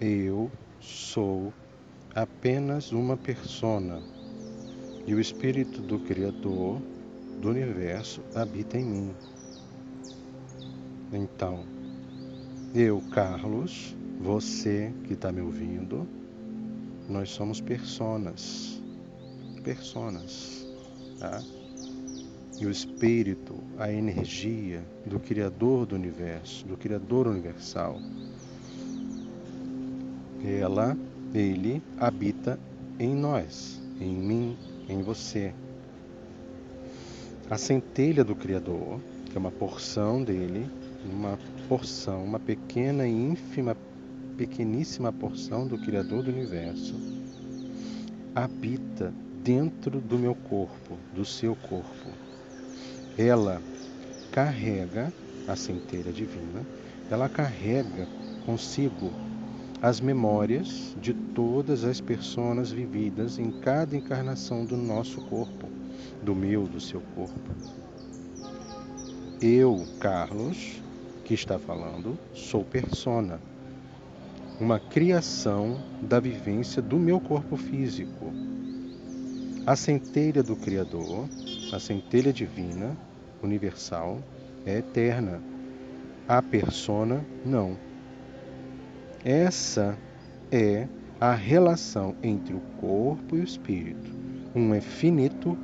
Eu sou apenas uma persona e o Espírito do Criador do universo habita em mim. Então, eu, Carlos, você que está me ouvindo, nós somos personas. Personas. Tá? E o Espírito, a energia do Criador do universo, do Criador universal, ela, ele habita em nós, em mim, em você. A centelha do Criador, que é uma porção dele, uma porção, uma pequena e ínfima, pequeníssima porção do Criador do universo, habita dentro do meu corpo, do seu corpo. Ela carrega a centelha divina, ela carrega consigo as memórias de todas as pessoas vividas em cada encarnação do nosso corpo, do meu, do seu corpo. Eu, Carlos, que está falando, sou persona, uma criação da vivência do meu corpo físico. A centelha do Criador, a centelha divina, universal, é eterna. A persona, não. Essa é a relação entre o corpo e o espírito. Um é finito,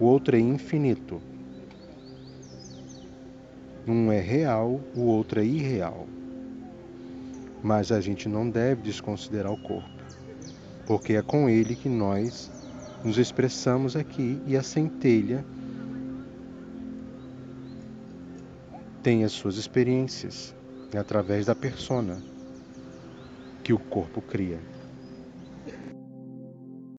o outro é infinito. Um é real, o outro é irreal. Mas a gente não deve desconsiderar o corpo, porque é com ele que nós nos expressamos aqui e a centelha tem as suas experiências através da persona que o corpo cria.